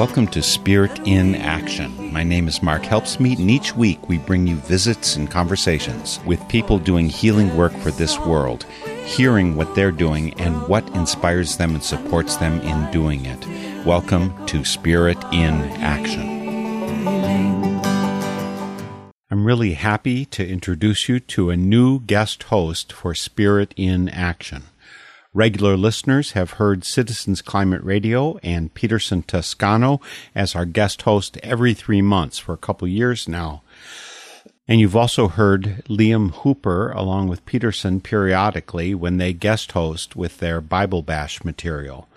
Welcome to Spirit in Action. My name is Mark Helpsmeet, and each week we bring you visits and conversations with people doing healing work for this world, hearing what they're doing and what inspires them and supports them in doing it. Welcome to Spirit in Action. I'm really happy to introduce you to a new guest host for Spirit in Action. Regular listeners have heard Citizens Climate Radio and Peterson Toscano as our guest host every three months for a couple years now. And you've also heard Liam Hooper along with Peterson periodically when they guest host with their Bible Bash material.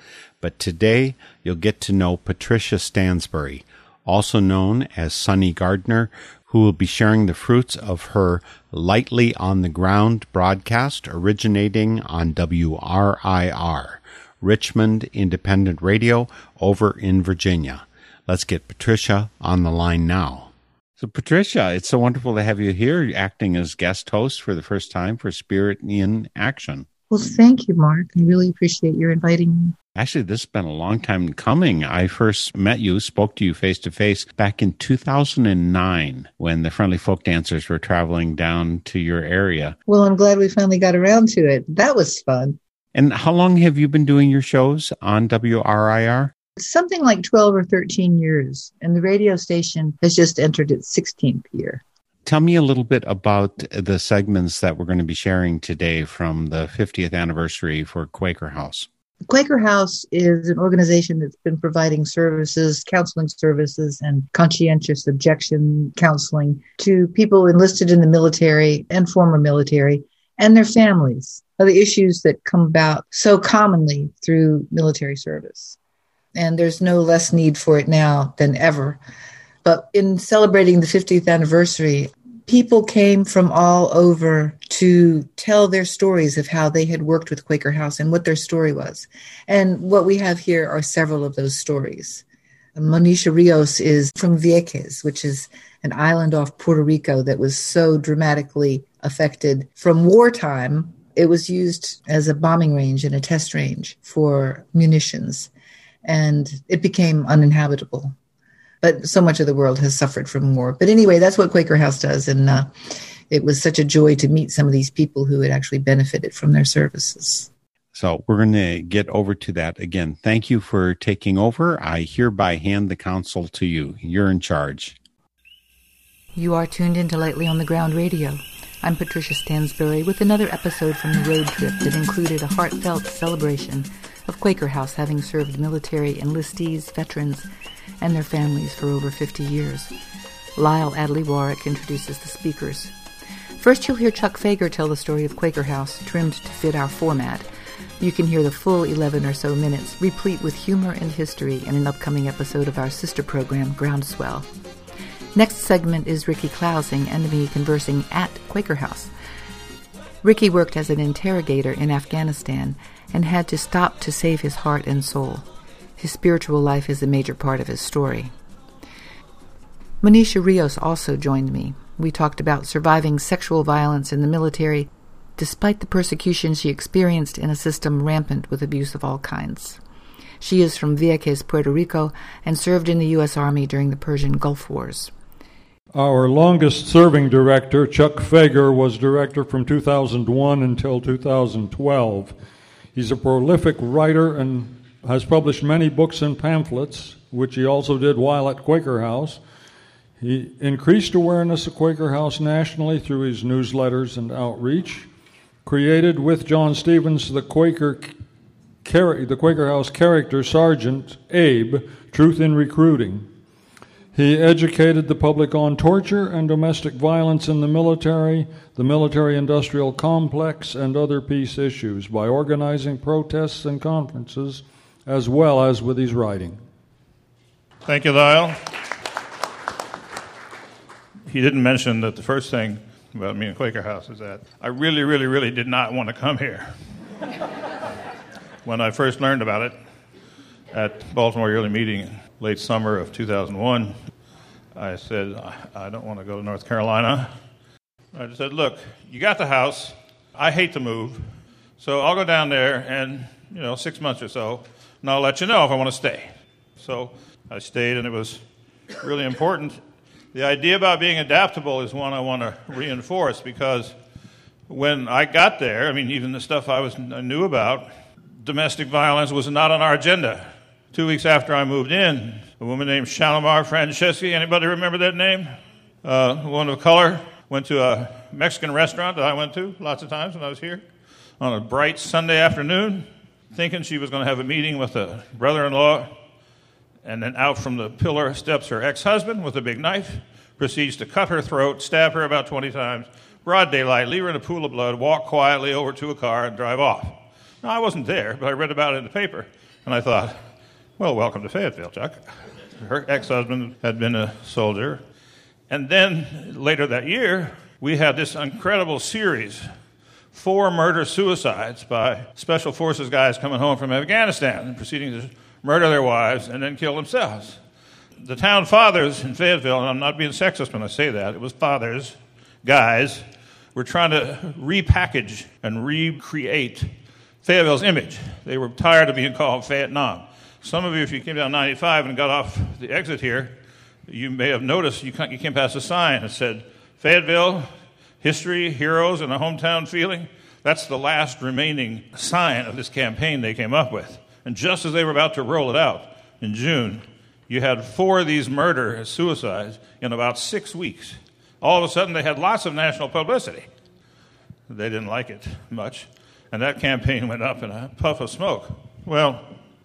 But today you'll get to know Patricia Stansbury, also known as Sunny Gardner, who will be sharing the fruits of her Lightly on the Ground broadcast originating on WRIR, Richmond Independent Radio, over in Virginia. Let's get Patricia on the line now. So, Patricia, it's so wonderful to have you here acting as guest host for the first time for Spirit in Action. Well, thank you, Mark. I really appreciate your inviting me. Actually, this has been a long time coming. I first met you, spoke to you face to face back in 2009 when the Friendly Folk Dancers were traveling down to your area. Well, I'm glad we finally got around to it. That was fun. And how long have you been doing your shows on WRIR? Something like 12 or 13 years. And the radio station has just entered its 16th year. Tell me a little bit about the segments that we're going to be sharing today from the 50th anniversary for Quaker House. Quaker House is an organization that's been providing services, counseling services, and conscientious objection counseling to people enlisted in the military and former military and their families of the issues that come about so commonly through military service. And there's no less need for it now than ever. But in celebrating the 50th anniversary, people came from all over to tell their stories of how they had worked with Quaker House and what their story was. And what we have here are several of those stories. Monisha Rios is from Vieques, which is an island off Puerto Rico that was so dramatically affected from wartime. It was used as a bombing range and a test range for munitions, and it became uninhabitable but so much of the world has suffered from war. But anyway, that's what Quaker House does. And uh, it was such a joy to meet some of these people who had actually benefited from their services. So we're going to get over to that again. Thank you for taking over. I hereby hand the council to you. You're in charge. You are tuned into Lightly on the Ground Radio. I'm Patricia Stansbury with another episode from the road trip that included a heartfelt celebration of Quaker House having served military enlistees, veterans, and their families for over 50 years. Lyle Adley Warwick introduces the speakers. First, you'll hear Chuck Fager tell the story of Quaker House, trimmed to fit our format. You can hear the full 11 or so minutes, replete with humor and history, in an upcoming episode of our sister program, Groundswell. Next segment is Ricky Clousing and me conversing at Quaker House. Ricky worked as an interrogator in Afghanistan and had to stop to save his heart and soul. His spiritual life is a major part of his story. Manisha Rios also joined me. We talked about surviving sexual violence in the military despite the persecution she experienced in a system rampant with abuse of all kinds. She is from Vieques, Puerto Rico, and served in the U.S. Army during the Persian Gulf Wars. Our longest serving director, Chuck Fager, was director from 2001 until 2012. He's a prolific writer and has published many books and pamphlets, which he also did while at Quaker House. He increased awareness of Quaker House nationally through his newsletters and outreach. Created with John Stevens the Quaker, the Quaker House character Sergeant Abe, Truth in Recruiting. He educated the public on torture and domestic violence in the military, the military industrial complex, and other peace issues by organizing protests and conferences as well as with his writing. Thank you, Lyle. He didn't mention that the first thing about me and Quaker House is that I really, really, really did not want to come here. when I first learned about it at Baltimore Yearly Meeting late summer of 2001, I said, I don't want to go to North Carolina. I just said, look, you got the house. I hate to move. So I'll go down there and, you know, six months or so, and I'll let you know if I want to stay. So I stayed, and it was really important. The idea about being adaptable is one I want to reinforce because when I got there, I mean, even the stuff I, was, I knew about, domestic violence was not on our agenda. Two weeks after I moved in, a woman named Shalimar Franceschi, anybody remember that name? Uh, a woman of color, went to a Mexican restaurant that I went to lots of times when I was here on a bright Sunday afternoon, thinking she was going to have a meeting with a brother in law. And then out from the pillar steps her ex husband with a big knife, proceeds to cut her throat, stab her about 20 times, broad daylight, leave her in a pool of blood, walk quietly over to a car, and drive off. Now, I wasn't there, but I read about it in the paper, and I thought, well, welcome to Fayetteville, Chuck. Her ex husband had been a soldier. And then later that year, we had this incredible series four murder suicides by special forces guys coming home from Afghanistan and proceeding to murder their wives and then kill themselves. The town fathers in Fayetteville, and I'm not being sexist when I say that, it was fathers, guys, were trying to repackage and recreate Fayetteville's image. They were tired of being called Vietnam. Some of you, if you came down 95 and got off the exit here, you may have noticed you, you came past a sign that said, Fayetteville, history, heroes, and a hometown feeling. That's the last remaining sign of this campaign they came up with. And just as they were about to roll it out in June, you had four of these murder suicides in about six weeks. All of a sudden, they had lots of national publicity. They didn't like it much, and that campaign went up in a puff of smoke. Well,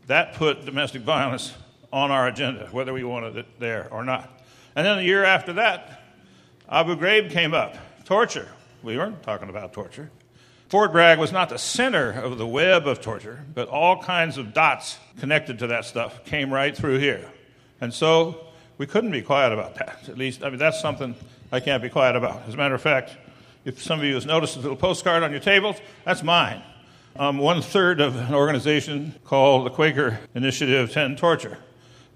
that put domestic violence on our agenda, whether we wanted it there or not. And then the year after that, Abu Ghraib came up. Torture. We weren't talking about torture. Fort Bragg was not the center of the web of torture, but all kinds of dots connected to that stuff came right through here. And so we couldn't be quiet about that. At least, I mean, that's something I can't be quiet about. As a matter of fact, if some of you has noticed a little postcard on your tables, that's mine. I'm one third of an organization called the Quaker Initiative to End Torture.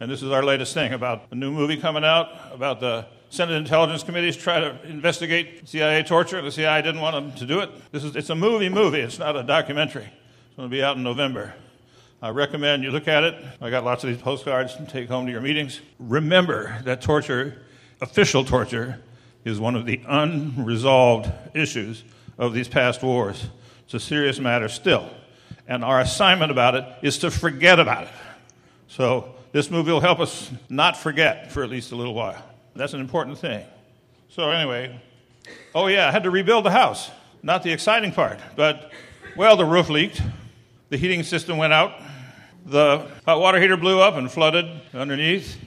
And this is our latest thing about a new movie coming out about the Senate Intelligence Committees try to investigate CIA torture. The CIA didn't want them to do it. This is, it's a movie movie. It's not a documentary. It's going to be out in November. I recommend you look at it. I got lots of these postcards to take home to your meetings. Remember that torture, official torture, is one of the unresolved issues of these past wars. It's a serious matter still. And our assignment about it is to forget about it. So this movie will help us not forget for at least a little while. That's an important thing. So, anyway, oh, yeah, I had to rebuild the house. Not the exciting part, but, well, the roof leaked, the heating system went out, the hot water heater blew up and flooded underneath,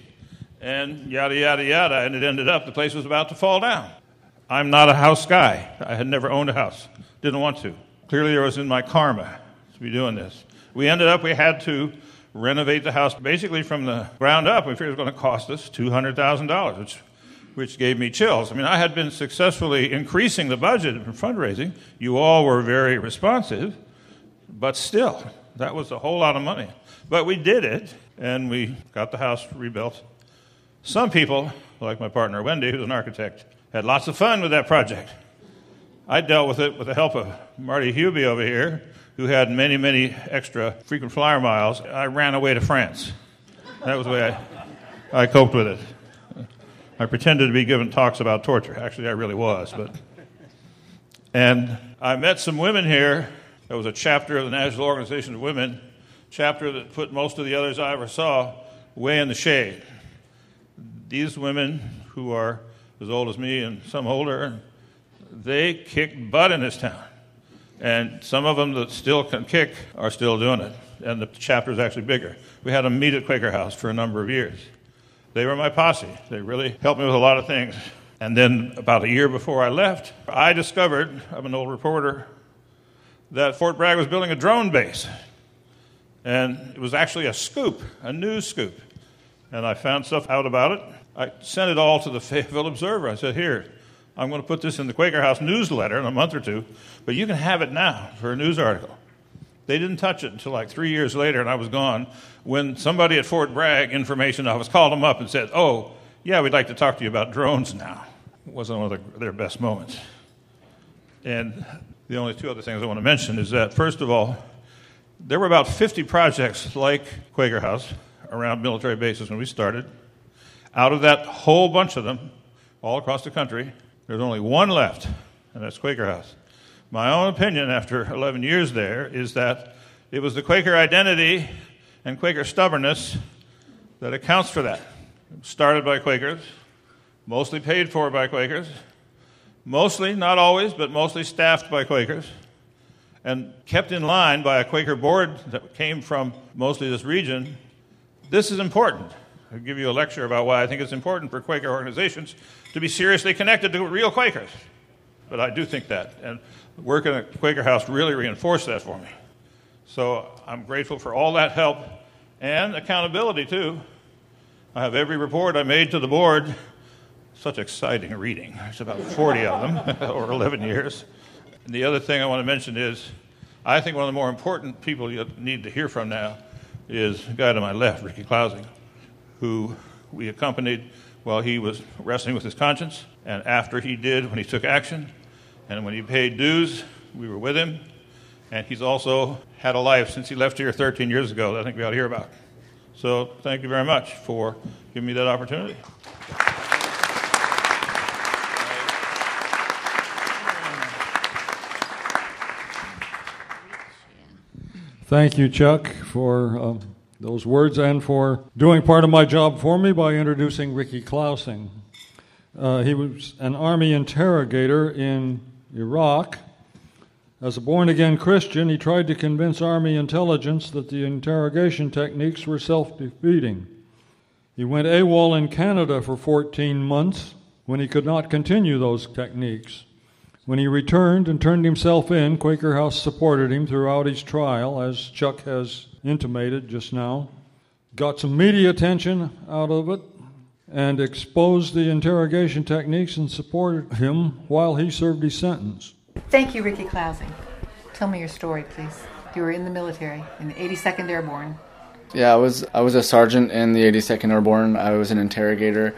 and yada, yada, yada, and it ended up the place was about to fall down. I'm not a house guy. I had never owned a house, didn't want to. Clearly, it was in my karma to be doing this. We ended up, we had to renovate the house basically from the ground up. We figured it was going to cost us $200,000, which, which gave me chills. I mean, I had been successfully increasing the budget for fundraising. You all were very responsive, but still, that was a whole lot of money. But we did it, and we got the house rebuilt. Some people, like my partner Wendy, who's an architect, had lots of fun with that project. I dealt with it with the help of Marty Hubie over here, who had many, many extra frequent flyer miles, I ran away to France. That was the way I, I coped with it. I pretended to be giving talks about torture. Actually, I really was. But and I met some women here. There was a chapter of the National Organization of Women, chapter that put most of the others I ever saw way in the shade. These women, who are as old as me and some older, they kicked butt in this town. And some of them that still can kick are still doing it. And the chapter is actually bigger. We had them meet at Quaker House for a number of years. They were my posse. They really helped me with a lot of things. And then about a year before I left, I discovered, I'm an old reporter, that Fort Bragg was building a drone base. And it was actually a scoop, a news scoop. And I found stuff out about it. I sent it all to the Fayetteville Observer. I said, Here, I'm going to put this in the Quaker House newsletter in a month or two, but you can have it now for a news article. They didn't touch it until like three years later, and I was gone. When somebody at Fort Bragg Information Office called them up and said, Oh, yeah, we'd like to talk to you about drones now. It wasn't one of their best moments. And the only two other things I want to mention is that, first of all, there were about 50 projects like Quaker House around military bases when we started. Out of that whole bunch of them, all across the country, there's only one left, and that's Quaker House. My own opinion after 11 years there is that it was the Quaker identity and Quaker stubbornness that accounts for that. Started by Quakers, mostly paid for by Quakers, mostly, not always, but mostly staffed by Quakers, and kept in line by a Quaker board that came from mostly this region. This is important. I'll give you a lecture about why I think it's important for Quaker organizations to be seriously connected to real Quakers. But I do think that. And working at Quaker House really reinforced that for me. So I'm grateful for all that help and accountability, too. I have every report I made to the board. Such exciting reading. There's about 40 of them over 11 years. And the other thing I want to mention is I think one of the more important people you need to hear from now is the guy to my left, Ricky Clousing, who we accompanied while he was wrestling with his conscience. And after he did, when he took action, and when he paid dues, we were with him. And he's also had a life since he left here 13 years ago that I think we ought to hear about. So thank you very much for giving me that opportunity. Thank you, Chuck, for uh, those words and for doing part of my job for me by introducing Ricky Clousing. Uh, he was an army interrogator in Iraq. As a born again Christian, he tried to convince Army intelligence that the interrogation techniques were self defeating. He went AWOL in Canada for 14 months when he could not continue those techniques. When he returned and turned himself in, Quaker House supported him throughout his trial, as Chuck has intimated just now. Got some media attention out of it and exposed the interrogation techniques and supported him while he served his sentence. Thank you, Ricky Clousing. Tell me your story, please. You were in the military, in the 82nd Airborne. Yeah, I was I was a sergeant in the 82nd Airborne. I was an interrogator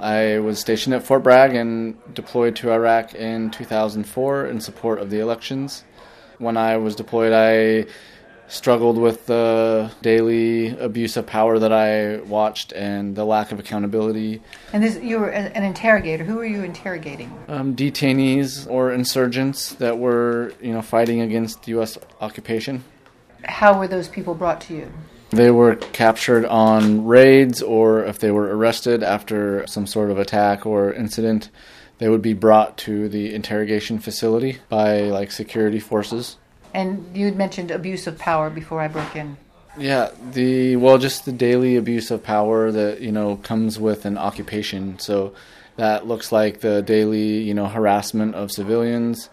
I was stationed at Fort Bragg and deployed to Iraq in 2004 in support of the elections. When I was deployed, I struggled with the daily abuse of power that I watched and the lack of accountability. And this, you were an interrogator. Who were you interrogating? Um, detainees or insurgents that were, you know, fighting against U.S. occupation. How were those people brought to you? They were captured on raids, or if they were arrested after some sort of attack or incident, they would be brought to the interrogation facility by like security forces. And you had mentioned abuse of power before I broke in. Yeah, the well, just the daily abuse of power that you know comes with an occupation. So that looks like the daily you know harassment of civilians,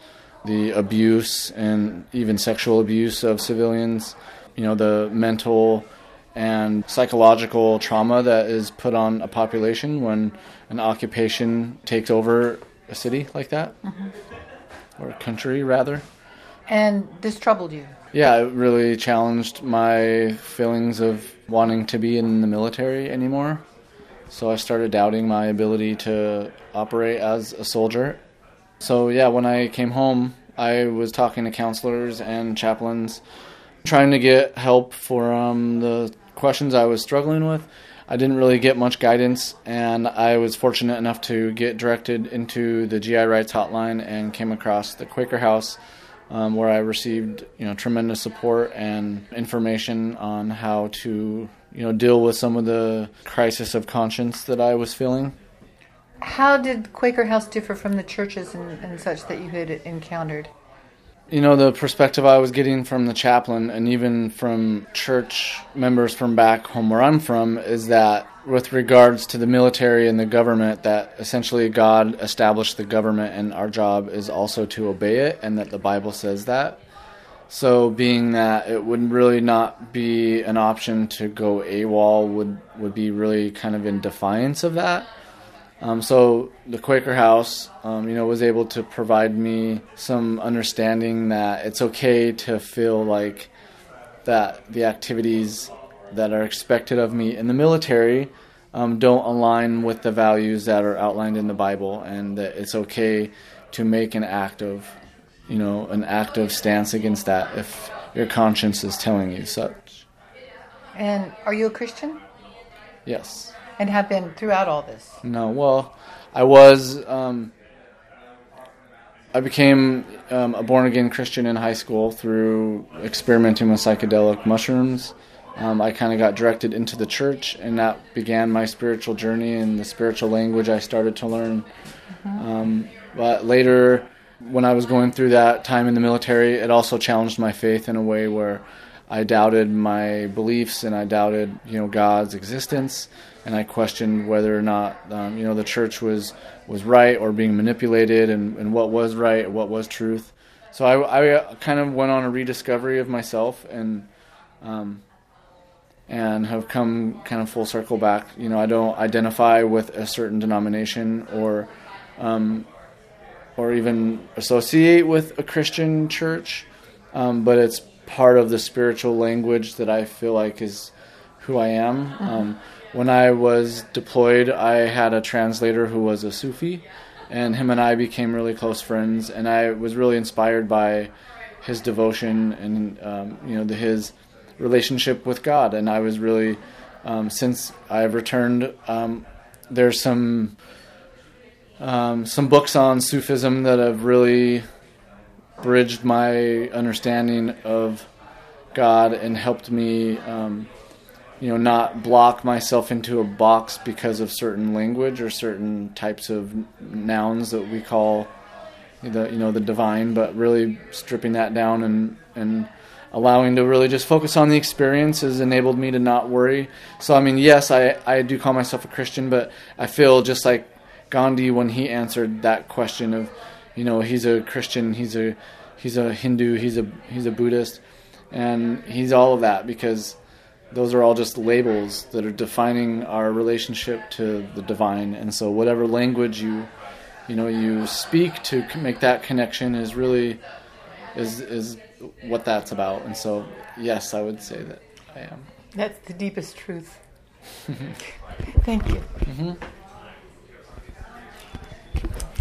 the abuse and even sexual abuse of civilians you know the mental and psychological trauma that is put on a population when an occupation takes over a city like that mm-hmm. or a country rather and this troubled you? Yeah it really challenged my feelings of wanting to be in the military anymore. So i started doubting my ability to operate as a soldier. So yeah when i came home i was talking to counselors and chaplains trying to get help for um, the questions I was struggling with. I didn't really get much guidance, and I was fortunate enough to get directed into the GI Rights Hotline and came across the Quaker House, um, where I received you know tremendous support and information on how to you know deal with some of the crisis of conscience that I was feeling. How did Quaker House differ from the churches and, and such that you had encountered? You know the perspective I was getting from the chaplain and even from church members from back home where I'm from is that with regards to the military and the government that essentially God established the government and our job is also to obey it and that the Bible says that. So being that it would really not be an option to go AWOL would would be really kind of in defiance of that. Um, so the Quaker House, um, you know, was able to provide me some understanding that it's okay to feel like that the activities that are expected of me in the military um, don't align with the values that are outlined in the Bible, and that it's okay to make an act of, you know, an active stance against that if your conscience is telling you such. And are you a Christian? Yes. And have been throughout all this? No, well, I was. Um, I became um, a born again Christian in high school through experimenting with psychedelic mushrooms. Um, I kind of got directed into the church, and that began my spiritual journey and the spiritual language I started to learn. Um, but later, when I was going through that time in the military, it also challenged my faith in a way where I doubted my beliefs and I doubted, you know, God's existence, and I questioned whether or not, um, you know, the church was was right or being manipulated, and, and what was right, what was truth. So I, I kind of went on a rediscovery of myself, and um, and have come kind of full circle back. You know, I don't identify with a certain denomination or um, or even associate with a Christian church, um, but it's part of the spiritual language that I feel like is who I am. Um, when I was deployed, I had a translator who was a Sufi, and him and I became really close friends. And I was really inspired by his devotion and um, you know the, his relationship with God. And I was really um, since I've returned. Um, there's some um, some books on Sufism that have really bridged my understanding of God and helped me, um, you know, not block myself into a box because of certain language or certain types of nouns that we call the you know the divine, but really stripping that down and and allowing to really just focus on the experience has enabled me to not worry. So I mean, yes, I I do call myself a Christian, but I feel just like Gandhi when he answered that question of, you know, he's a Christian, he's a he's a Hindu, he's a he's a Buddhist, and he's all of that because those are all just labels that are defining our relationship to the divine. And so whatever language you you know you speak to make that connection is really is is what that's about. And so yes, I would say that I am. That's the deepest truth. Thank you. Mm-hmm.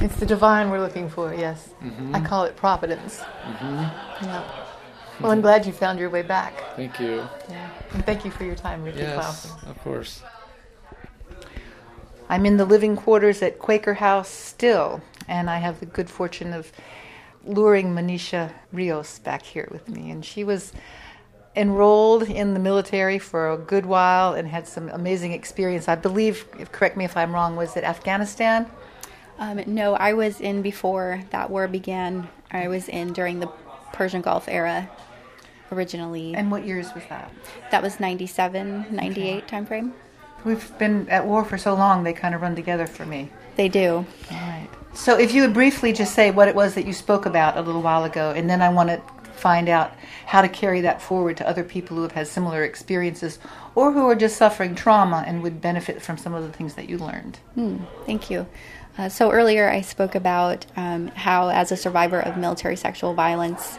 It's the divine we're looking for, yes. Mm-hmm. I call it providence. Yeah. Well, I'm glad you found your way back. Thank you. Yeah. And thank you for your time, Richard Yes, of course. I'm in the living quarters at Quaker House still, and I have the good fortune of luring Manisha Rios back here with me. And she was enrolled in the military for a good while and had some amazing experience. I believe, correct me if I'm wrong, was it Afghanistan? Um, no, I was in before that war began. I was in during the Persian Gulf era originally. And what years was that? that was 97, 98 time frame. We've been at war for so long, they kind of run together for me. They do. All right. So, if you would briefly just say what it was that you spoke about a little while ago, and then I want to find out how to carry that forward to other people who have had similar experiences or who are just suffering trauma and would benefit from some of the things that you learned. Hmm, thank you. Uh, so earlier I spoke about um, how, as a survivor of military sexual violence,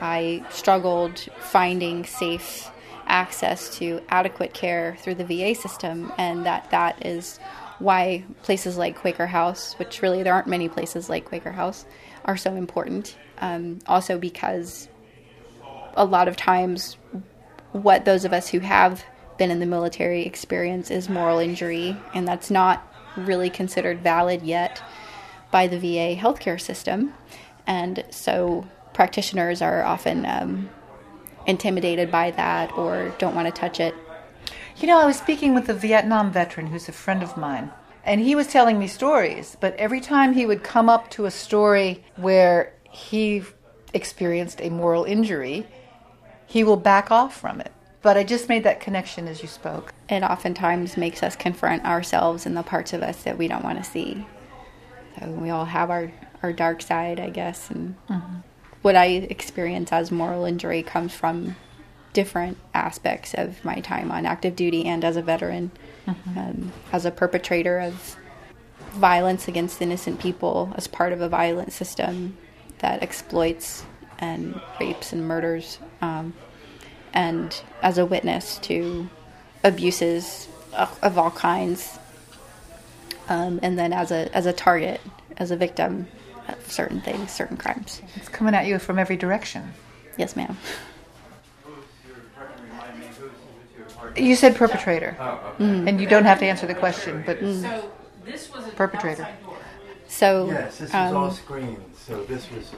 I struggled finding safe access to adequate care through the VA system, and that that is why places like Quaker House, which really there aren't many places like Quaker House, are so important. Um, also because a lot of times what those of us who have been in the military experience is moral injury, and that's not really considered valid yet by the VA healthcare system. And so practitioners are often um, intimidated by that or don't want to touch it. You know, I was speaking with a Vietnam veteran who's a friend of mine, and he was telling me stories, but every time he would come up to a story where he experienced a moral injury, he will back off from it. But I just made that connection as you spoke. It oftentimes makes us confront ourselves and the parts of us that we don't want to see. So we all have our, our dark side, I guess. And what I experience as moral injury comes from different aspects of my time on active duty and as a veteran, um, as a perpetrator of violence against innocent people, as part of a violent system that exploits and rapes and murders, um, and as a witness to abuses of, of all kinds, um, and then as a as a target, as a victim of certain things, certain crimes. It's coming at you from every direction. Yes, ma'am. You said perpetrator, mm. and you don't have to answer the question, but mm. perpetrator. So yes, this was um, all screen. So this was.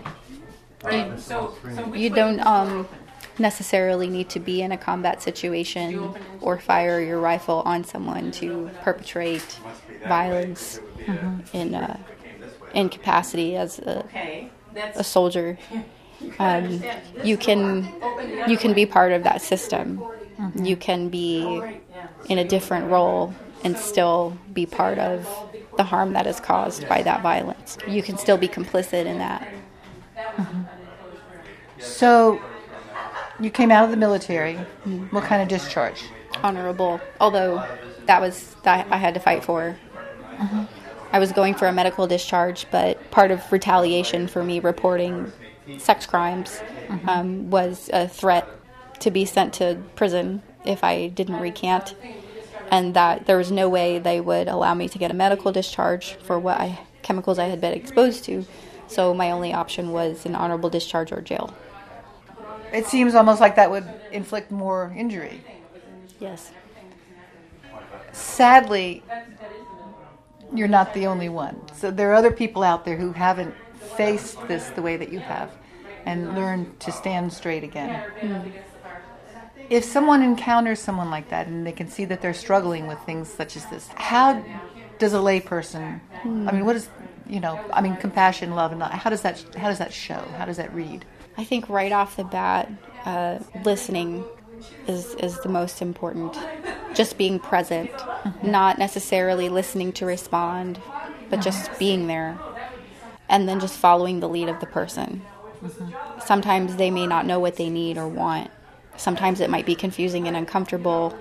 You, so, so you don't um, necessarily need to be in a combat situation or fire your rifle on someone to perpetrate violence mm-hmm. in uh, in capacity as a, a soldier. Um, you can you can be part of that system. Mm-hmm. You can be in a different role and still be part of the harm that is caused by that violence. You can still be complicit in that. Mm-hmm. So, you came out of the military. Mm-hmm. What kind of discharge? Honorable. Although that was that I had to fight for. Mm-hmm. I was going for a medical discharge, but part of retaliation for me reporting sex crimes mm-hmm. um, was a threat to be sent to prison if I didn't recant, and that there was no way they would allow me to get a medical discharge for what I, chemicals I had been exposed to. So my only option was an honorable discharge or jail. It seems almost like that would inflict more injury. Yes. Sadly, you're not the only one. So there are other people out there who haven't faced this the way that you have and learned to stand straight again. Mm. If someone encounters someone like that and they can see that they're struggling with things such as this, how does a layperson? Mm. I mean, what is you know? I mean, compassion, love, and how does that how does that show? How does that read? I think right off the bat, uh, listening is is the most important. Just being present, mm-hmm. not necessarily listening to respond, but just being there, and then just following the lead of the person. Mm-hmm. Sometimes they may not know what they need or want. Sometimes it might be confusing and uncomfortable,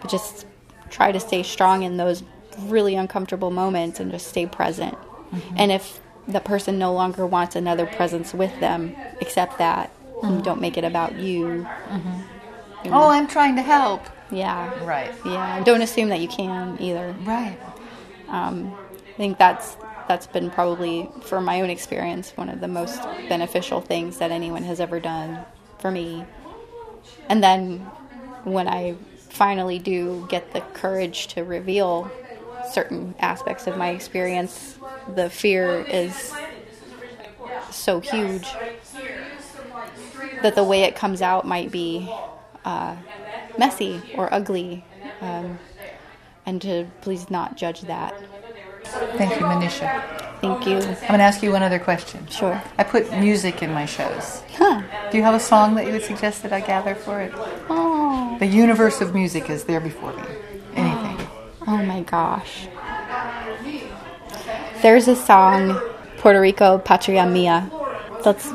but just try to stay strong in those really uncomfortable moments and just stay present. Mm-hmm. And if the person no longer wants another presence with them, except that. Mm-hmm. Don't make it about you. Mm-hmm. Oh, I'm trying to help. Yeah. Right. Yeah. Don't assume that you can either. Right. Um, I think that's that's been probably, for my own experience, one of the most beneficial things that anyone has ever done for me. And then when I finally do get the courage to reveal certain aspects of my experience, the fear is so huge that the way it comes out might be uh, messy or ugly, um, and to please not judge that. Thank you, Manisha. Thank you. I'm going to ask you one other question. Sure. I put music in my shows. Huh. Do you have a song that you would suggest that I gather for it? Oh. The universe of music is there before me. Oh, oh my gosh. There's a song, Puerto Rico Patria Mia. That's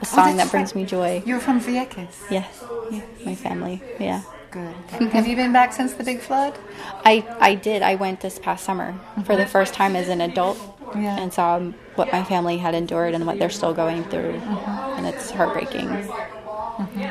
a song oh, that brings me joy. You're from Vieques? Yes. Yeah, my family. Yeah. Good. Have you been back since the big flood? I, I did. I went this past summer mm-hmm. for the first time as an adult yeah. and saw what my family had endured and what they're still going through. Mm-hmm. And it's heartbreaking. Mm-hmm.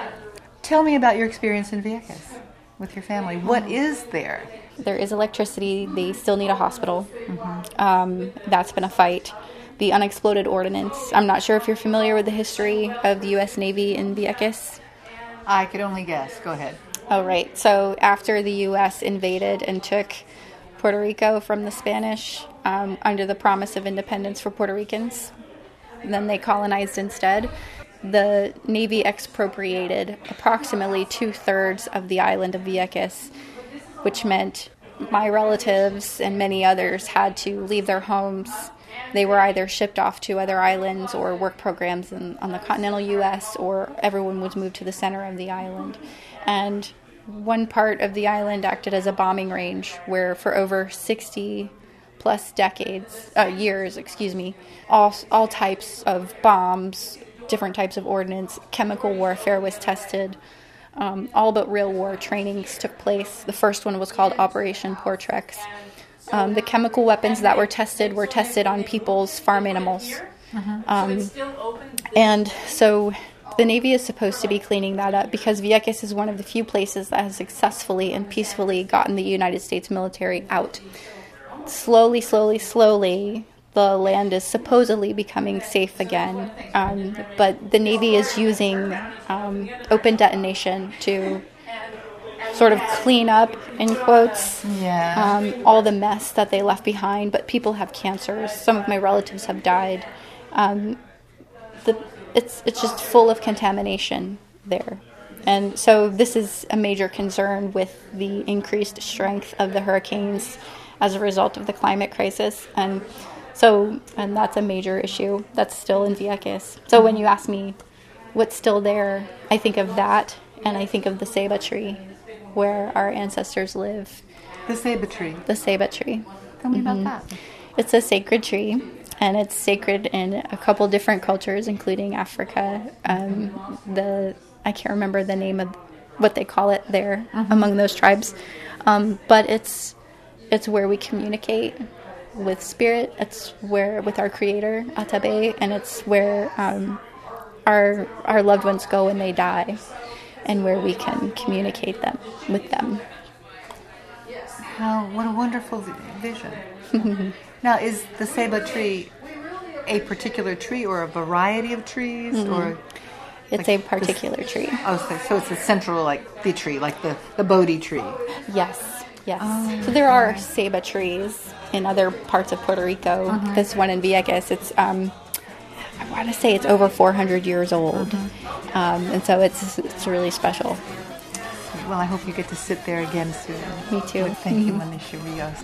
Tell me about your experience in Vieques with your family. What is there? There is electricity. They still need a hospital. Mm-hmm. Um, that's been a fight. The unexploded ordnance. I'm not sure if you're familiar with the history of the U.S. Navy in Vieques. I could only guess. Go ahead. Oh, right. So after the U.S. invaded and took Puerto Rico from the Spanish um, under the promise of independence for Puerto Ricans, then they colonized instead. The Navy expropriated approximately two thirds of the island of Vieques which meant my relatives and many others had to leave their homes. They were either shipped off to other islands or work programs in, on the continental U.S., or everyone was moved to the center of the island. And one part of the island acted as a bombing range where, for over 60 plus decades, uh, years, excuse me, all, all types of bombs, different types of ordnance, chemical warfare was tested um, all but real war trainings took place. The first one was called Operation Portrex. Um, the chemical weapons that were tested were tested on people's farm animals. Mm-hmm. Um, and so the Navy is supposed to be cleaning that up because Vieques is one of the few places that has successfully and peacefully gotten the United States military out. Slowly, slowly, slowly, the land is supposedly becoming safe again. Um, but the Navy is using um, open detonation to sort of clean up in quotes Yeah. um, all the mess that they left behind. But people have cancers. Some of my relatives have died. Um, the, it's it's just full of contamination there, and so this is a major concern with the increased strength of the hurricanes as a result of the climate crisis, and so and that's a major issue that's still in Vieques. So when you ask me what's still there, I think of that, and I think of the ceiba tree, where our ancestors live. the ceiba tree. The ceiba tree. Tell me about that. It's a sacred tree, and it's sacred in a couple different cultures, including Africa. Um, the I can't remember the name of what they call it there among those tribes, um, but it's it's where we communicate with spirit. It's where with our Creator Atabey, and it's where um, our our loved ones go when they die, and where we can communicate them with them. How what a wonderful vision. now, is the ceiba tree a particular tree or a variety of trees, or It's a particular tree. oh, so, so it's a central like the tree, like the the Bodhi tree. Yes, yes. So there are ceiba trees in other parts of Puerto Rico. This one in Vieques, it's um, I want to say it's over 400 years old, um, and so it's it's really special. Well, I hope you get to sit there again soon. Me too. Well, thank you, Manisha Rios.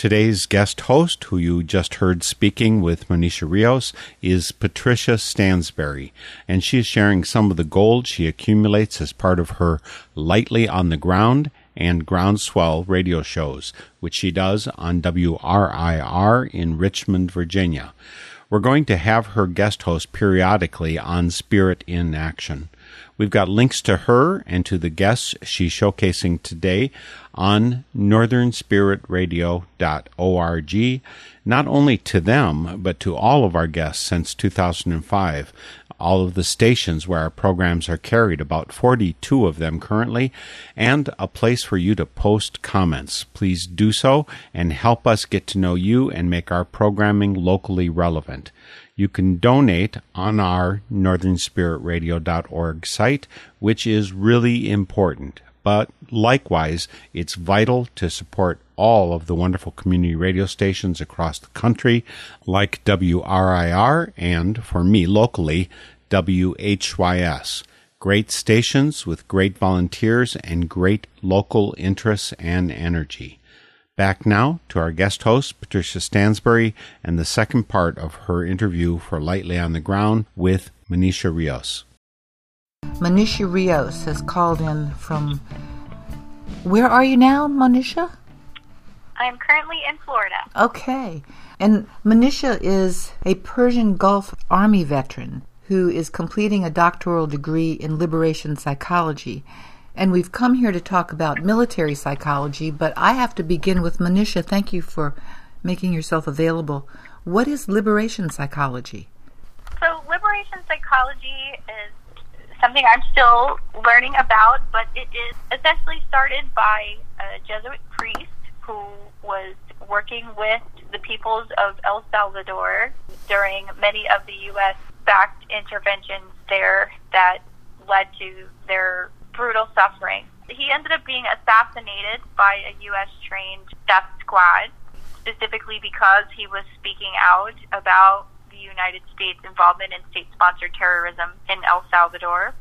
Today's guest host, who you just heard speaking with Manisha Rios, is Patricia Stansbury, and she is sharing some of the gold she accumulates as part of her Lightly on the Ground and Groundswell radio shows, which she does on WRIR in Richmond, Virginia. We're going to have her guest host periodically on Spirit in Action. We've got links to her and to the guests she's showcasing today on northernspiritradio.org, not only to them, but to all of our guests since 2005. All of the stations where our programs are carried, about 42 of them currently, and a place for you to post comments. Please do so and help us get to know you and make our programming locally relevant. You can donate on our northernspiritradio.org site, which is really important. But likewise, it's vital to support all of the wonderful community radio stations across the country, like WRIR and, for me locally, WHYS. Great stations with great volunteers and great local interests and energy. Back now to our guest host, Patricia Stansbury, and the second part of her interview for Lightly on the Ground with Manisha Rios. Manisha Rios has called in from. Where are you now, Manisha? I'm currently in Florida. Okay. And Manisha is a Persian Gulf Army veteran who is completing a doctoral degree in liberation psychology. And we've come here to talk about military psychology, but I have to begin with Manisha. Thank you for making yourself available. What is liberation psychology? So, liberation psychology is something I'm still learning about, but it is essentially started by a Jesuit priest who was working with the peoples of El Salvador during many of the U.S. backed interventions there that led to their brutal suffering. He ended up being assassinated by a U.S. trained death squad, specifically because he was speaking out about the United States involvement in state sponsored terrorism in El Salvador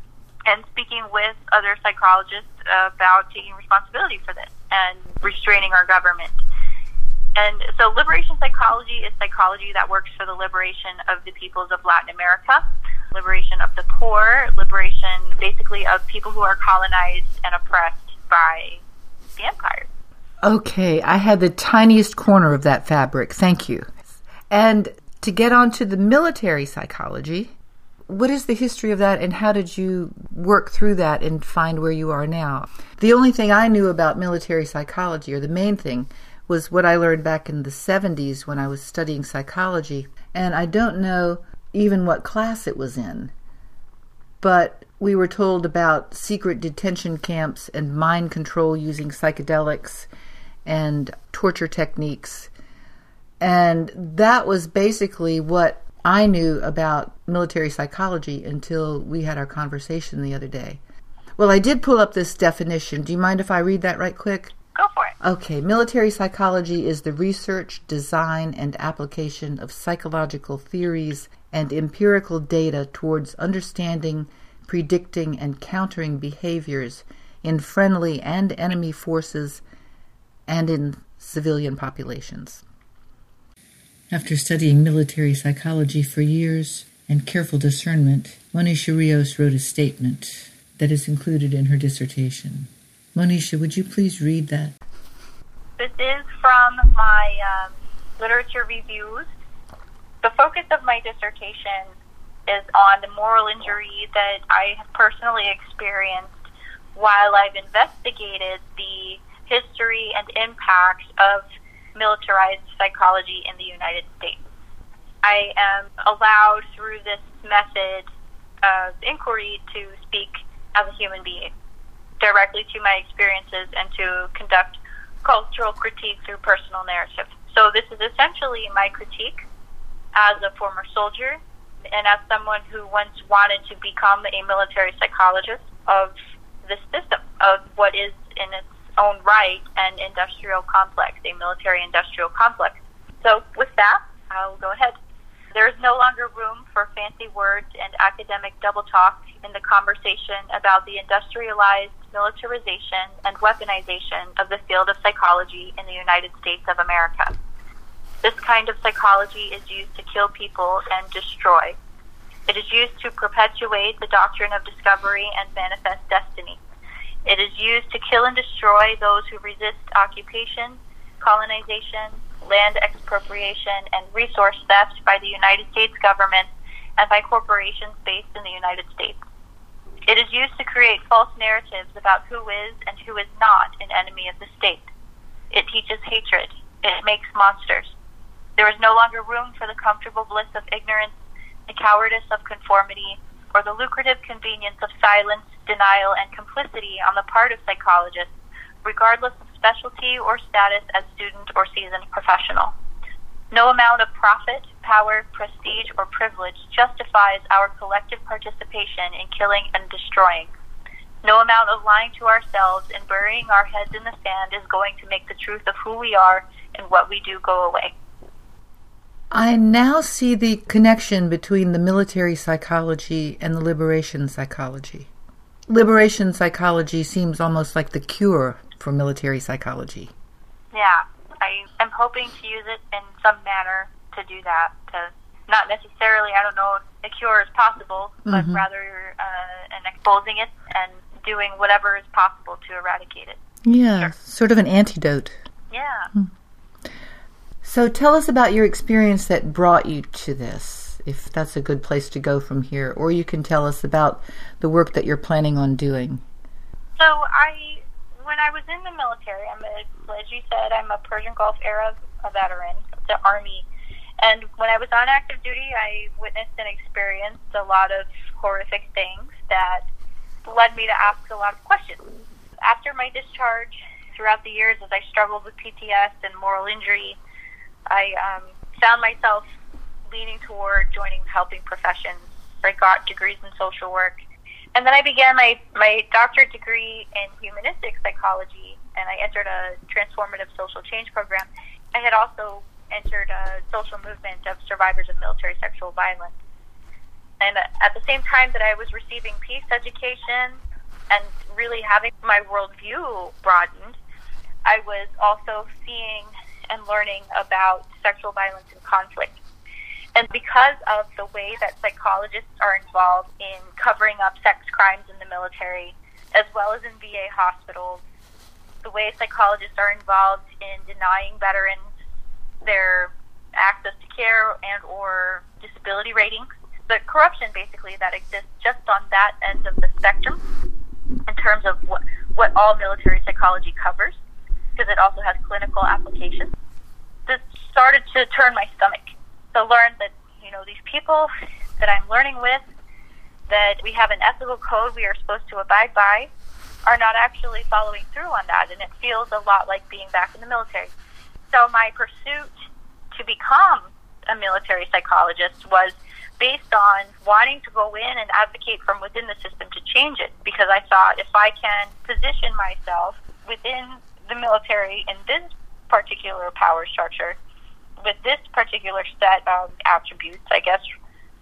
and speaking with other psychologists about taking responsibility for this and restraining our government. And so, liberation psychology is psychology that works for the liberation of the peoples of Latin America, liberation of the poor, liberation basically of people who are colonized and oppressed by the empire. Okay, I had the tiniest corner of that fabric. Thank you. And to get on to the military psychology, what is the history of that and how did you work through that and find where you are now? The only thing I knew about military psychology, or the main thing, was what I learned back in the 70s when I was studying psychology. And I don't know even what class it was in. But we were told about secret detention camps and mind control using psychedelics and torture techniques. And that was basically what I knew about military psychology until we had our conversation the other day. Well, I did pull up this definition. Do you mind if I read that right quick? Go for it. Okay, military psychology is the research, design, and application of psychological theories and empirical data towards understanding, predicting, and countering behaviors in friendly and enemy forces and in civilian populations. After studying military psychology for years and careful discernment, Monisha Rios wrote a statement that is included in her dissertation. Monisha, would you please read that? This is from my um, literature reviews. The focus of my dissertation is on the moral injury that I have personally experienced while I've investigated the history and impact of militarized psychology in the United States. I am allowed through this method of inquiry to speak as a human being directly to my experiences and to conduct cultural critique through personal narrative. So this is essentially my critique as a former soldier and as someone who once wanted to become a military psychologist of the system of what is in its own right an industrial complex, a military industrial complex. So with that, I'll go ahead. There is no longer room for fancy words and academic double talk in the conversation about the industrialized militarization and weaponization of the field of psychology in the United States of America. This kind of psychology is used to kill people and destroy. It is used to perpetuate the doctrine of discovery and manifest destiny. It is used to kill and destroy those who resist occupation, colonization, land expropriation, and resource theft by the United States government and by corporations based in the United States. It is used to create false narratives about who is and who is not an enemy of the state. It teaches hatred. It makes monsters. There is no longer room for the comfortable bliss of ignorance, the cowardice of conformity, or the lucrative convenience of silence, denial, and complicity on the part of psychologists, regardless of specialty or status as student or seasoned professional. No amount of profit, power, prestige, or privilege justifies our collective participation in killing and destroying. No amount of lying to ourselves and burying our heads in the sand is going to make the truth of who we are and what we do go away. I now see the connection between the military psychology and the liberation psychology. Liberation psychology seems almost like the cure for military psychology. Yeah, I am hoping to use it in some manner to do that. To not necessarily, I don't know if a cure is possible, but Mhm. rather uh, and exposing it and doing whatever is possible to eradicate it. Yeah, sort of an antidote. Yeah. So tell us about your experience that brought you to this, if that's a good place to go from here, or you can tell us about the work that you're planning on doing. So I, when I was in the military, I'm a, as you said, I'm a Persian Gulf era veteran, the Army, and when I was on active duty, I witnessed and experienced a lot of horrific things that led me to ask a lot of questions. After my discharge, throughout the years, as I struggled with PTS and moral injury, I um, found myself leaning toward joining the helping professions. I got degrees in social work. And then I began my, my doctorate degree in humanistic psychology, and I entered a transformative social change program. I had also entered a social movement of survivors of military sexual violence. And at the same time that I was receiving peace education and really having my worldview broadened, I was also seeing and learning about sexual violence and conflict. And because of the way that psychologists are involved in covering up sex crimes in the military, as well as in VA hospitals, the way psychologists are involved in denying veterans their access to care and or disability ratings, the corruption basically that exists just on that end of the spectrum in terms of what, what all military psychology covers, because it also has clinical applications. This started to turn my stomach to learn that, you know, these people that I'm learning with, that we have an ethical code we are supposed to abide by, are not actually following through on that. And it feels a lot like being back in the military. So my pursuit to become a military psychologist was based on wanting to go in and advocate from within the system to change it because I thought if I can position myself within the military in this particular power structure with this particular set of attributes, I guess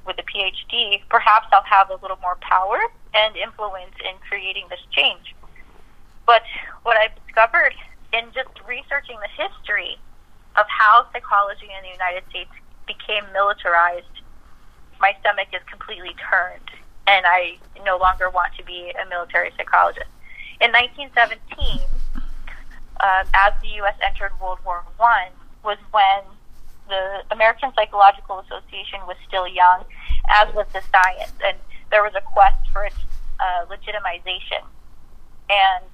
with a PhD, perhaps I'll have a little more power and influence in creating this change. But what I've discovered in just researching the history of how psychology in the United States became militarized, my stomach is completely turned, and I no longer want to be a military psychologist. In 1917, uh, as the U.S. entered World War One, was when the American Psychological Association was still young, as was the science, and there was a quest for its uh, legitimization. And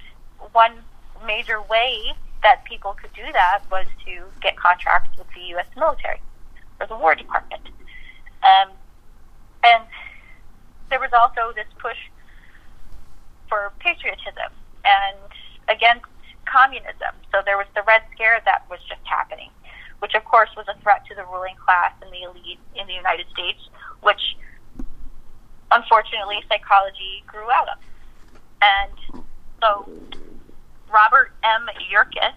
one major way that people could do that was to get contracts with the U.S. military or the War Department. Um, and there was also this push for patriotism and against communism. So there was the Red Scare that was just happening, which of course was a threat to the ruling class and the elite in the United States, which unfortunately psychology grew out of. And so Robert M. Yerkes,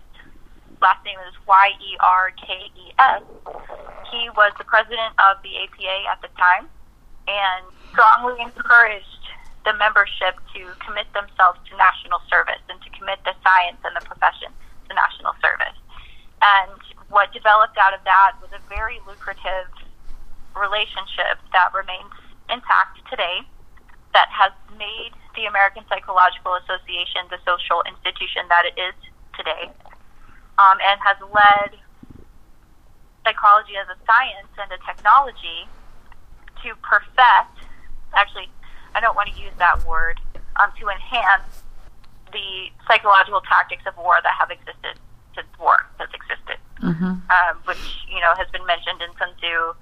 last name is Y E R K E S, he was the president of the APA at the time and strongly encouraged the membership to commit themselves to national service and to commit the science and the profession to national service. And what developed out of that was a very lucrative relationship that remains intact today that has made the American Psychological Association the social institution that it is today um, and has led psychology as a science and a technology to perfect, actually, I don't want to use that word, um, to enhance the psychological tactics of war that have existed since war has existed, mm-hmm. um, which you know has been mentioned in Sun Tzu,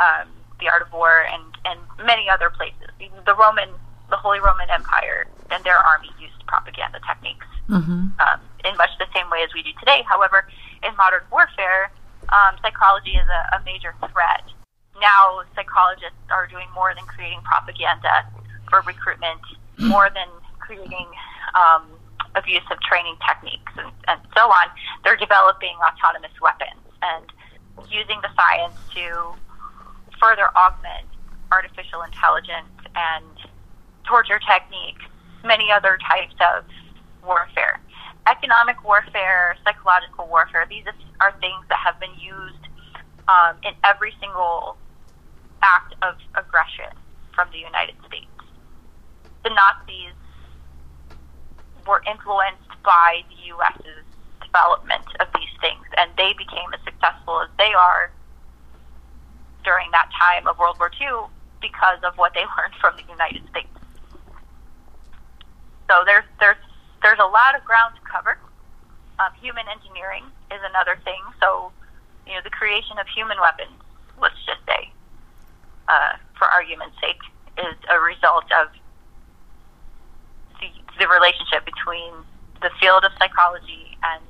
um, The Art of War, and and many other places. The Roman, the Holy Roman Empire, and their army used propaganda techniques mm-hmm. um, in much the same way as we do today. However, in modern warfare, um, psychology is a, a major threat. Now, psychologists are doing more than creating propaganda for recruitment more than creating um, abusive training techniques and, and so on. They're developing autonomous weapons and using the science to further augment artificial intelligence and torture techniques, many other types of warfare. Economic warfare, psychological warfare, these are things that have been used um, in every single act of aggression from the United States the Nazis were influenced by the U.S.'s development of these things, and they became as successful as they are during that time of World War II because of what they learned from the United States. So there's there's there's a lot of ground to cover. Um, human engineering is another thing. So you know the creation of human weapons, let's just say, uh, for argument's sake, is a result of the, relationship between the field of psychology and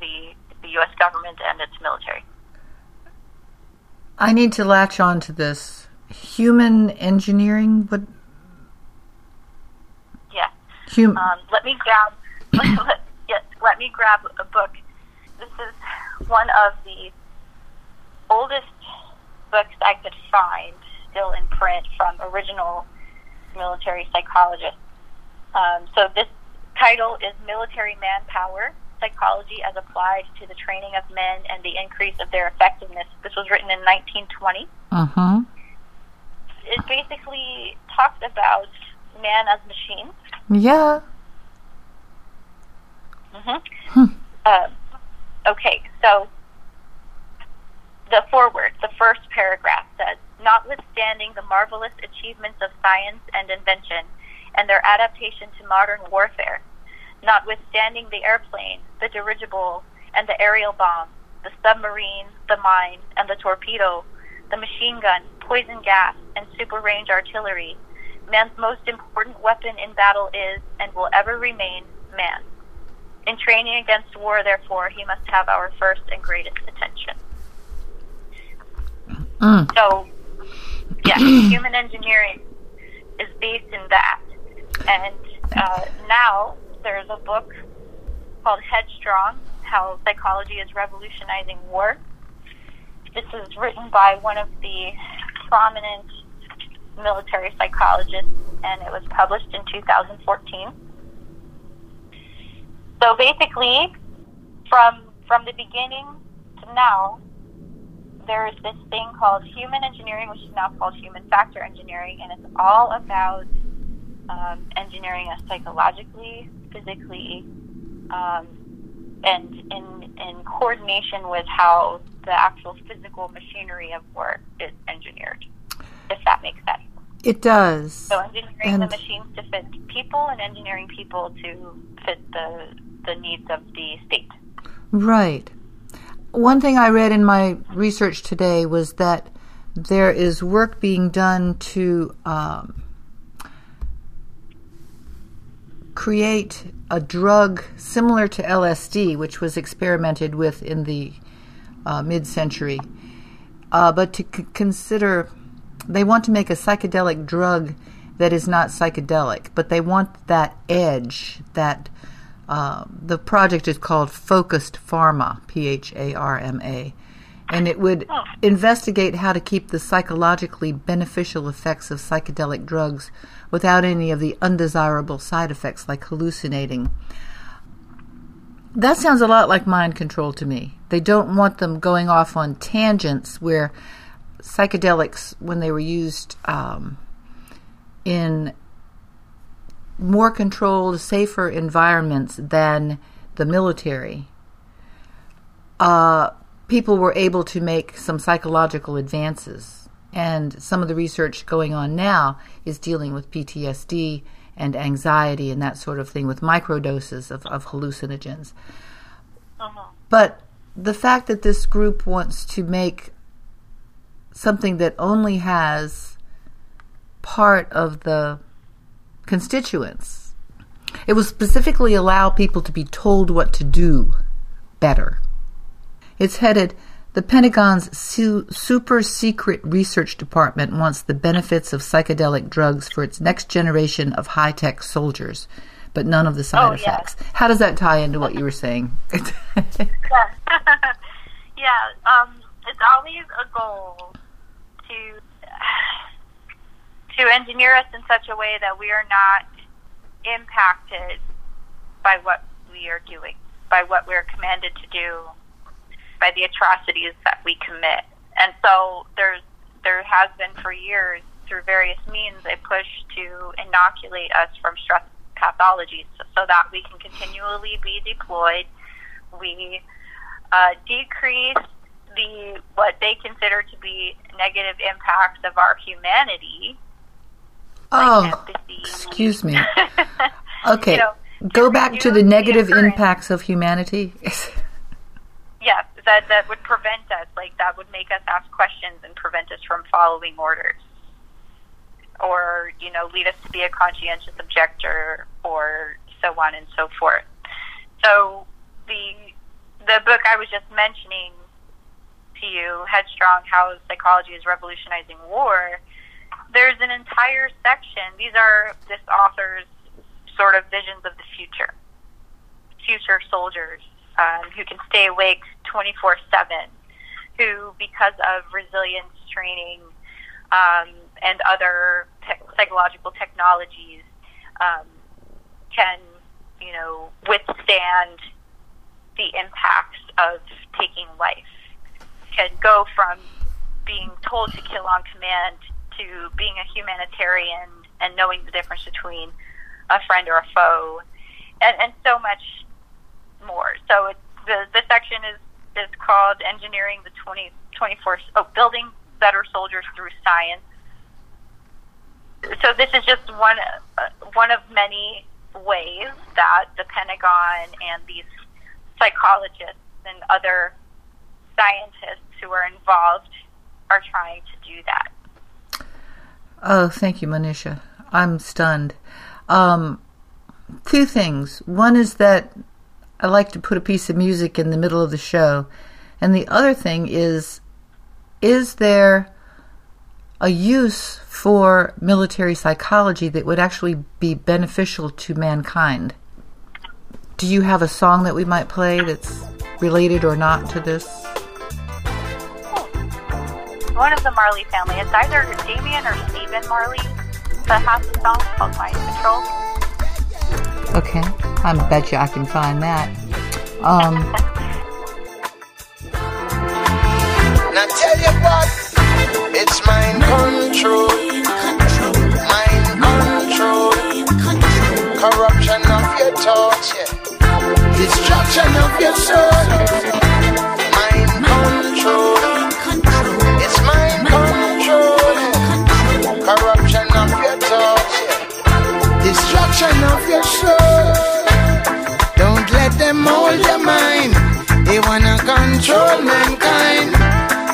the, the U.S. government and its military. I need to latch on to this human engineering. What? Yeah. Hum- um, let me grab. let, yes, let me grab a book. This is one of the oldest books I could find still in print from original military psychologists um, so this title is Military Manpower Psychology as Applied to the Training of Men and the Increase of Their Effectiveness. This was written in 1920. Uh-huh. It basically talks about man as machine. Yeah. Mm-hmm. Hmm. Uh, okay, so the foreword, the first paragraph says, Notwithstanding the marvelous achievements of science and invention, and their adaptation to modern warfare, notwithstanding the airplane, the dirigible, and the aerial bomb, the submarine, the mine, and the torpedo, the machine gun, poison gas, and super range artillery, man's most important weapon in battle is and will ever remain man. In training against war, therefore, he must have our first and greatest attention. Mm. So, yeah, human engineering is based in that. And uh, now there's a book called Headstrong How Psychology is Revolutionizing War. This is written by one of the prominent military psychologists, and it was published in 2014. So basically, from from the beginning to now, there is this thing called human engineering, which is now called human factor engineering, and it's all about um, engineering us psychologically, physically, um, and in in coordination with how the actual physical machinery of work is engineered. If that makes sense. It does. So engineering and the machines to fit people, and engineering people to fit the the needs of the state. Right. One thing I read in my research today was that there is work being done to um, create a drug similar to LSD, which was experimented with in the uh, mid century, uh, but to c- consider, they want to make a psychedelic drug that is not psychedelic, but they want that edge, that uh, the project is called Focused Pharma, P H A R M A, and it would investigate how to keep the psychologically beneficial effects of psychedelic drugs without any of the undesirable side effects like hallucinating. That sounds a lot like mind control to me. They don't want them going off on tangents where psychedelics, when they were used um, in more controlled, safer environments than the military, uh, people were able to make some psychological advances. And some of the research going on now is dealing with PTSD and anxiety and that sort of thing with microdoses of, of hallucinogens. Uh-huh. But the fact that this group wants to make something that only has part of the constituents. It will specifically allow people to be told what to do better. It's headed the Pentagon's su- super secret research department wants the benefits of psychedelic drugs for its next generation of high tech soldiers, but none of the side oh, effects. Yeah. How does that tie into what you were saying? yeah, yeah um, it's always a goal to to engineer us in such a way that we are not impacted by what we are doing, by what we're commanded to do, by the atrocities that we commit. And so there's there has been for years through various means a push to inoculate us from stress pathologies so, so that we can continually be deployed. We uh, decrease the what they consider to be negative impacts of our humanity Oh, excuse me. Okay, you know, go back to the negative impacts of humanity. yes, that that would prevent us. Like that would make us ask questions and prevent us from following orders, or you know, lead us to be a conscientious objector, or so on and so forth. So the the book I was just mentioning to you, Headstrong: How Psychology is Revolutionizing War there's an entire section. These are this author's sort of visions of the future, future soldiers um, who can stay awake 24 7, who, because of resilience training um, and other te- psychological technologies, um, can, you know, withstand the impacts of taking life, can go from being told to kill on command to being a humanitarian and knowing the difference between a friend or a foe, and, and so much more. So it, the the section is is called engineering the 20, 24 oh building better soldiers through science. So this is just one uh, one of many ways that the Pentagon and these psychologists and other scientists who are involved are trying to do that. Oh, thank you, Monisha. I'm stunned. Um, two things. One is that I like to put a piece of music in the middle of the show. And the other thing is is there a use for military psychology that would actually be beneficial to mankind. Do you have a song that we might play that's related or not to this? One of the Marley family. It's either Damien or Stephen Marley that has a song called Mind Control. Okay, I bet you I can find that. Um, tell you what, it's mind control, mind control, corruption of your thoughts, yeah. destruction of your soul, mind control, it's mind control, corruption of your thoughts, yeah. destruction of your soul. Mold your mind. They wanna control mankind.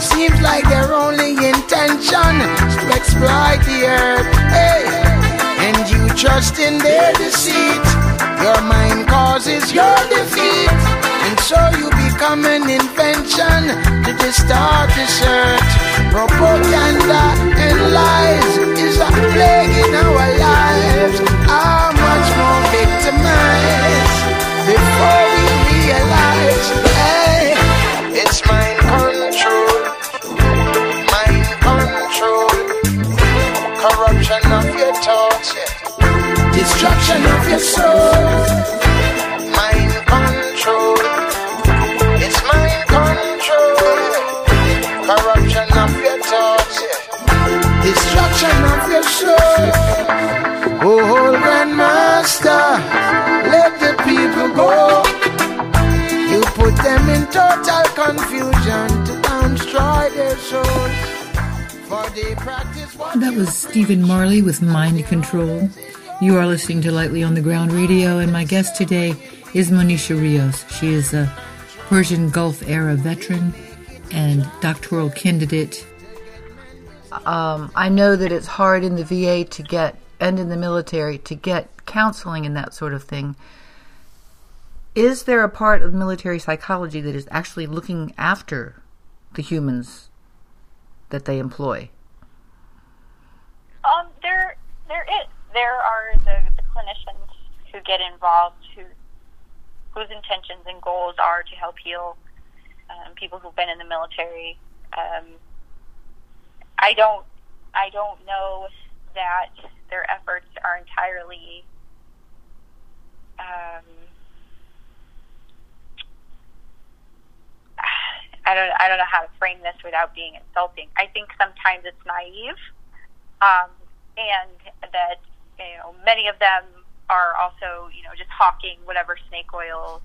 Seems like their only intention is to exploit the earth. Hey, and you trust in their deceit. Your mind causes your defeat, and so you become an invention to distort this earth. Propaganda and lies is a plague in our with Mind Control. You are listening to Lightly on the Ground Radio, and my guest today is Monisha Rios. She is a Persian Gulf era veteran and doctoral candidate. Um, I know that it's hard in the VA to get, and in the military, to get counseling and that sort of thing. Is there a part of military psychology that is actually looking after the humans that they employ? There, there is. There are the, the clinicians who get involved, who whose intentions and goals are to help heal um, people who've been in the military. Um, I don't, I don't know that their efforts are entirely. Um, I don't I don't know how to frame this without being insulting. I think sometimes it's naive, um, and that you know many of them are also you know just hawking whatever snake oil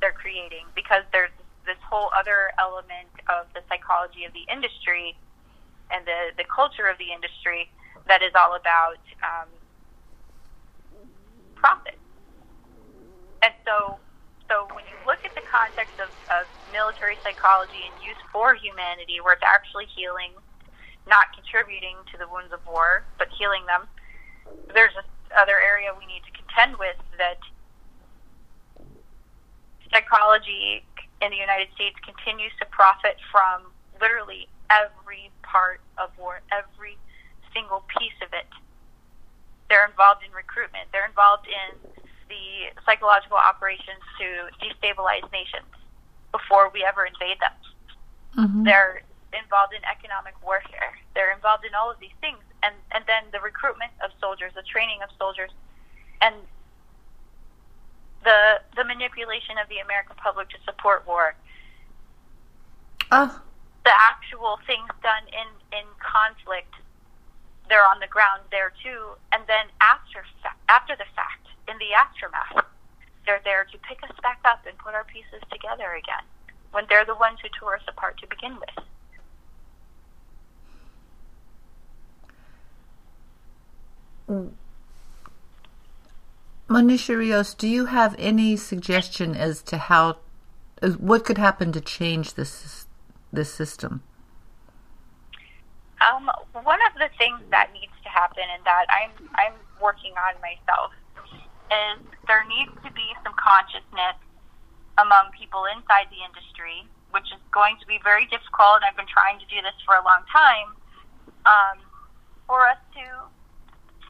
they're creating because there's this whole other element of the psychology of the industry and the the culture of the industry that is all about um, profit. And so so when you look at the context of, of military psychology and use for humanity, where it's actually healing, not contributing to the wounds of war, but healing them, there's this other area we need to contend with that psychology in the United States continues to profit from literally every part of war, every single piece of it. They're involved in recruitment. They're involved in the psychological operations to destabilize nations before we ever invade them. Mm-hmm. They're involved in economic warfare. They're involved in all of these things, and and then the recruitment of soldiers, the training of soldiers, and the the manipulation of the American public to support war. Oh. The actual things done in in conflict, they're on the ground there too, and then after fa- after the fact, in the aftermath, they're there to pick us back up and put our pieces together again. When they're the ones who tore us apart to begin with. Monisha Rios, do you have any suggestion as to how, what could happen to change this this system? Um, one of the things that needs to happen, and that I'm I'm working on myself, is there needs to be some consciousness among people inside the industry, which is going to be very difficult. And I've been trying to do this for a long time um, for us to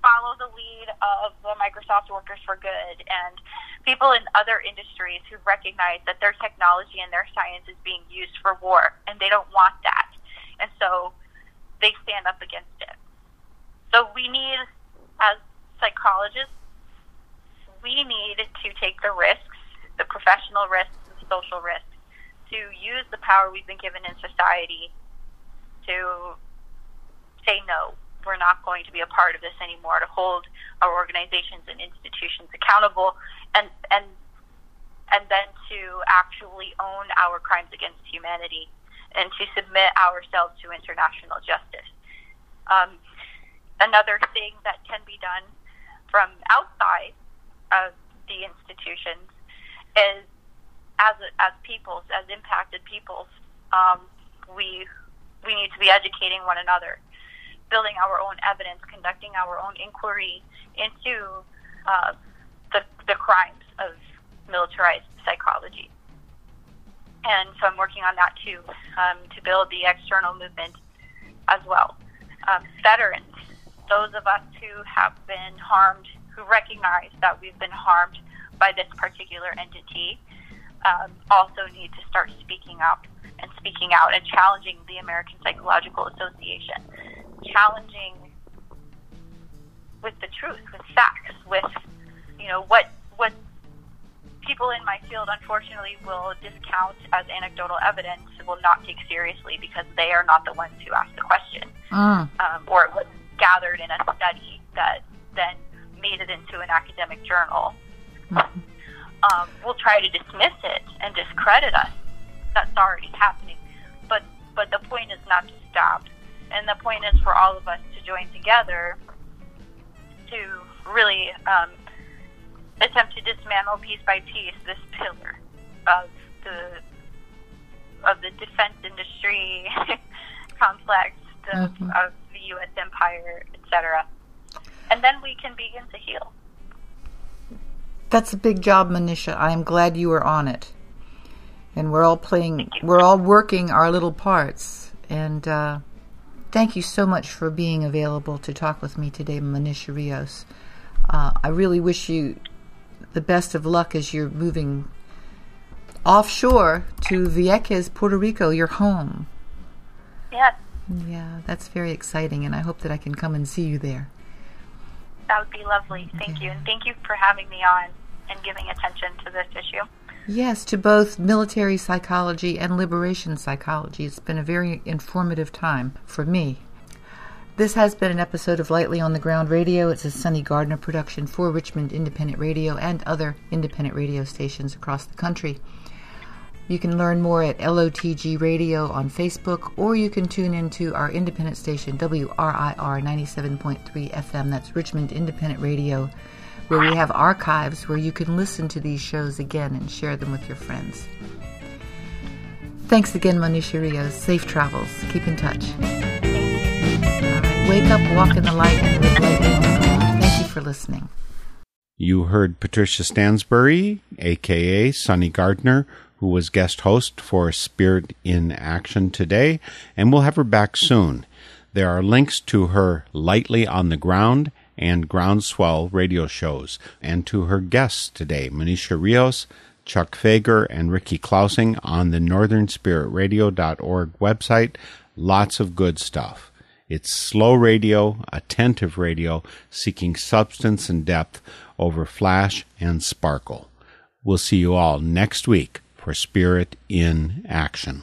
follow the lead of the Microsoft Workers for Good and people in other industries who recognize that their technology and their science is being used for war, and they don't want that. And so they stand up against it. So we need, as psychologists, we need to take the risks, the professional risks, the social risks, to use the power we've been given in society to say no we're not going to be a part of this anymore, to hold our organizations and institutions accountable, and and and then to actually own our crimes against humanity and to submit ourselves to international justice. Um, another thing that can be done from outside of the institutions is as as peoples, as impacted peoples, um, we we need to be educating one another building our own evidence, conducting our own inquiry into uh, the, the crimes of militarized psychology. And so I'm working on that too, um, to build the external movement as well. Um, veterans, those of us who have been harmed, who recognize that we've been harmed by this particular entity, um, also need to start speaking up and speaking out and challenging the American Psychological Association challenging with the truth, with facts, with you know what what people in my field unfortunately will discount as anecdotal evidence will not take seriously because they are not the ones who asked the question, mm. um, or it was gathered in a study that then made it into an academic journal. Mm-hmm. Um, will try to dismiss it and discredit us. That's already happening, but but the point is not to stop and the point is for all of us to join together to really um, attempt to dismantle piece by piece this pillar of the of the defense industry complex of, mm-hmm. of the U.S. empire, etc. And then we can begin to heal. That's a big job, Monisha. I am glad you are on it, and we're all playing. We're all working our little parts, and. Uh, Thank you so much for being available to talk with me today, Monisha Rios. Uh, I really wish you the best of luck as you're moving offshore to Vieques, Puerto Rico, your home. Yes. Yeah, that's very exciting, and I hope that I can come and see you there. That would be lovely. Thank okay. you. And thank you for having me on and giving attention to this issue. Yes, to both military psychology and liberation psychology. It's been a very informative time for me. This has been an episode of Lightly on the Ground Radio. It's a Sonny Gardner production for Richmond Independent Radio and other independent radio stations across the country. You can learn more at LOTG Radio on Facebook, or you can tune into our independent station, WRIR 97.3 FM. That's Richmond Independent Radio where we have archives where you can listen to these shows again and share them with your friends. Thanks again, Monisha Rios. Safe travels. Keep in touch. Wake up, walk in the light, and live lightly Thank you for listening. You heard Patricia Stansbury, aka Sonny Gardner, who was guest host for Spirit in Action today, and we'll have her back soon. There are links to her Lightly on the Ground and Groundswell radio shows, and to her guests today, Monisha Rios, Chuck Fager, and Ricky Clousing on the northernspiritradio.org website. Lots of good stuff. It's slow radio, attentive radio, seeking substance and depth over flash and sparkle. We'll see you all next week for Spirit in Action.